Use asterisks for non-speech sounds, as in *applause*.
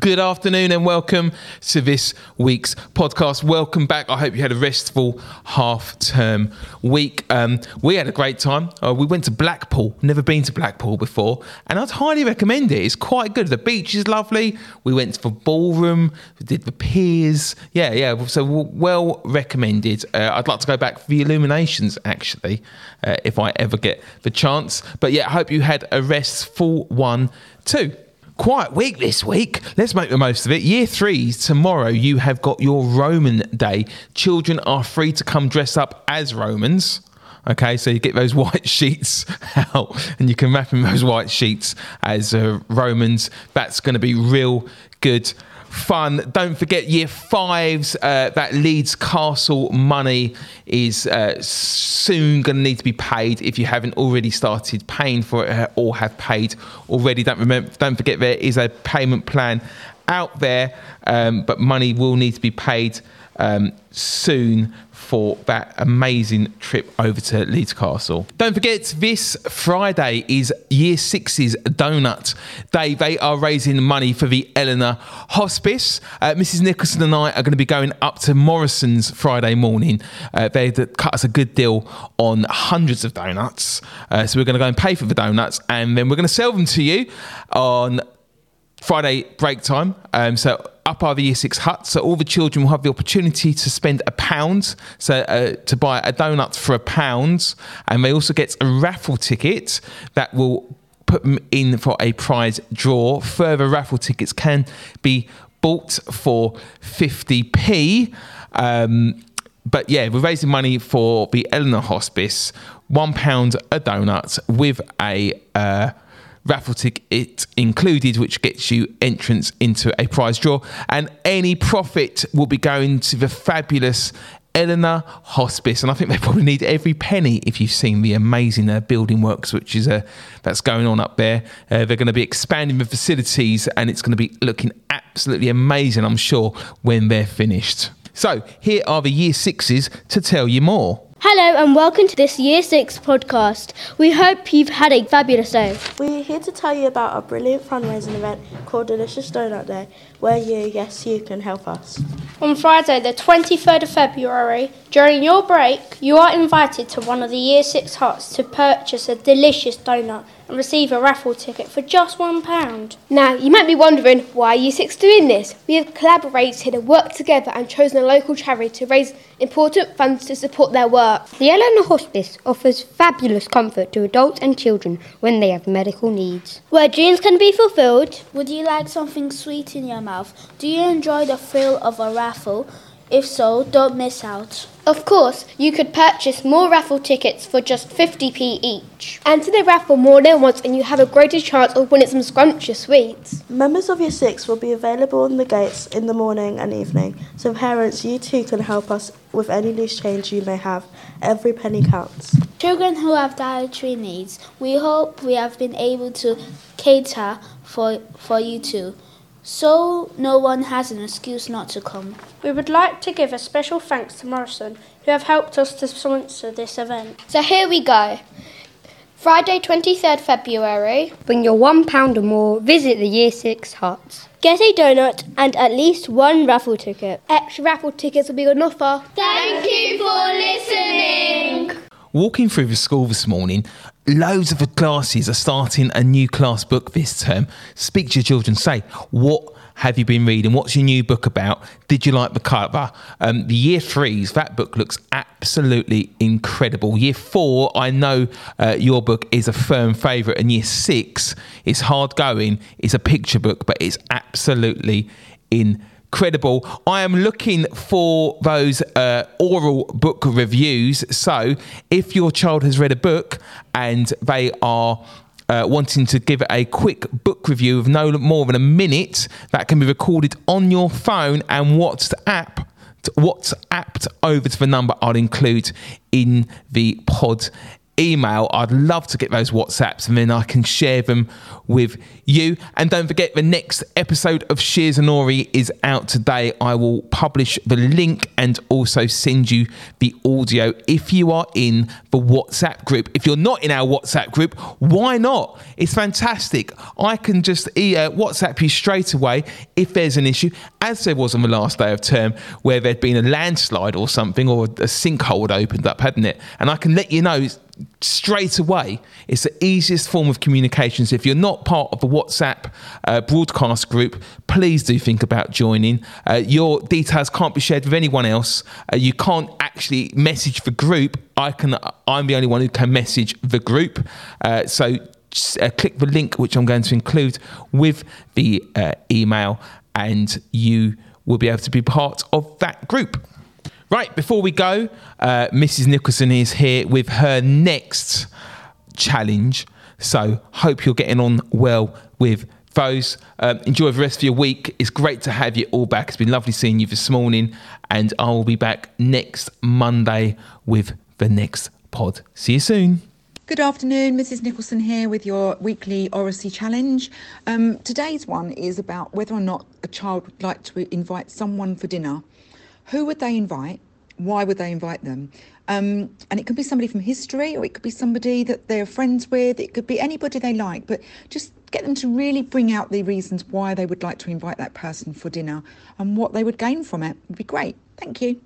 Good afternoon and welcome to this week's podcast. Welcome back. I hope you had a restful half term week. Um, we had a great time. Uh, we went to Blackpool, never been to Blackpool before, and I'd highly recommend it. It's quite good. The beach is lovely. We went for ballroom, we did the piers. Yeah, yeah. So well recommended. Uh, I'd like to go back for the illuminations actually, uh, if I ever get the chance. But yeah, I hope you had a restful one too quiet week this week. Let's make the most of it. Year threes, tomorrow you have got your Roman day. Children are free to come dress up as Romans. Okay, so you get those *laughs* white sheets out and you can wrap in those white sheets as uh, Romans. That's going to be real good fun. Don't forget year fives. Uh, that Leeds Castle money is uh, soon going to need to be paid if you haven't already started paying for it or have paid already. Don't remember. Don't forget there is a payment plan out there, um, but money will need to be paid um, soon for that amazing trip over to Leeds Castle. Don't forget, this Friday is Year Six's Donut Day. They are raising money for the Ellenor Hospice. Uh, Mrs. Nicholson and I are going to be going up to Morrison's Friday morning. Uh, they cut us a good deal on hundreds of donuts. Uh, so we're going to go and pay for the donuts and then we're going to sell them to you on Friday break time. Um, so up are the year six huts. So all the children will have the opportunity to spend a pound, so uh, to buy a donut for a pound, and they also get a raffle ticket that will put them in for a prize draw. Further raffle tickets can be bought for 50p. Um, but yeah, we're raising money for the Ellenor Hospice. One pound a donut with a uh, raffle ticket included, which gets you entrance into a prize draw. And any profit will be going to the fabulous Ellenor Hospice, and I think they probably need every penny. If you've seen the amazing uh, building works, which is uh, that's going on up there, uh, they're going to be expanding the facilities, and it's going to be looking absolutely amazing. I'm sure when they're finished. So here are the year sixes to tell you more. Hello and welcome to this Year 6 podcast. We hope you've had a fabulous day. We're here to tell you about a brilliant fundraising event called Delicious Donut Day, where you, yes, you can help us. On Friday, the 23rd of February, during your break, you are invited to one of the Year 6 huts to purchase a delicious donut and receive a raffle ticket for just £1. Now, you might be wondering why are Year 6 doing this? We have collaborated and worked together and chosen a local charity to raise important funds to support their work. The Ellenor Hospice offers fabulous comfort to adults and children when they have medical needs. Where dreams can be fulfilled. Would you like something sweet in your mouth? Do you enjoy the thrill of a raffle? If so, don't miss out. Of course, you could purchase more raffle tickets for just 50p each. Enter the raffle more than once and you have a greater chance of winning some scrumptious sweets. Members of your 6 will be available on the gates in the morning and evening, so parents, you too can help us with any loose change you may have. Every penny counts. Children who have dietary needs, we hope we have been able to cater for, for you too so no one has an excuse not to come. We would like to give a special thanks to Morrison, who have helped us to sponsor this event. So here we go. Friday, 23rd February. Bring your £1 or more, visit the Year 6 huts. Get a donut and at least one raffle ticket. Extra raffle tickets will be on offer. Thank you for listening. Walking through the school this morning, loads of the classes are starting a new class book this term. Speak to your children, say, what have you been reading? What's your new book about? Did you like the cover? Um, the year threes, that book looks absolutely incredible. Year four, I know uh, your book is a firm favourite, and year six, it's hard going. It's a picture book, but it's absolutely incredible credible. I am looking for those uh, oral book reviews. So if your child has read a book and they are uh, wanting to give a quick book review of no more than a minute, that can be recorded on your phone and WhatsApp. WhatsApped over to the number I'll include in the pod email. I'd love to get those WhatsApps and then I can share them with you. And don't forget, the next episode of Shears and Ori is out today. I will publish the link and also send you the audio if you are in the WhatsApp group. If you're not in our WhatsApp group, why not? It's fantastic. I can just uh, WhatsApp you straight away if there's an issue, as there was on the last day of term where there'd been a landslide or something or a sinkhole opened up, hadn't it? And I can let you know straight away. It's the easiest form of communications. If you're not part of the WhatsApp uh, broadcast group, please do think about joining. Uh, your details can't be shared with anyone else. Uh, you can't actually message the group. I can. I'm the only one who can message the group. Uh, so uh, click the link which I'm going to include with the uh, email, and you will be able to be part of that group. Right, before we go, uh, Mrs. Nicholson is here with her next challenge. So, hope you're getting on well with those. Um, enjoy the rest of your week. It's great to have you all back. It's been lovely seeing you this morning, and I will be back next Monday with the next pod. See you soon. Good afternoon, Mrs. Nicholson here with your weekly Oracy challenge. Um, today's one is about whether or not a child would like to invite someone for dinner. Who would they invite? Why would they invite them? Um, and it could be somebody from history or it could be somebody that they're friends with. It could be anybody they like, but just get them to really bring out the reasons why they would like to invite that person for dinner and what they would gain from it would be great. Thank you.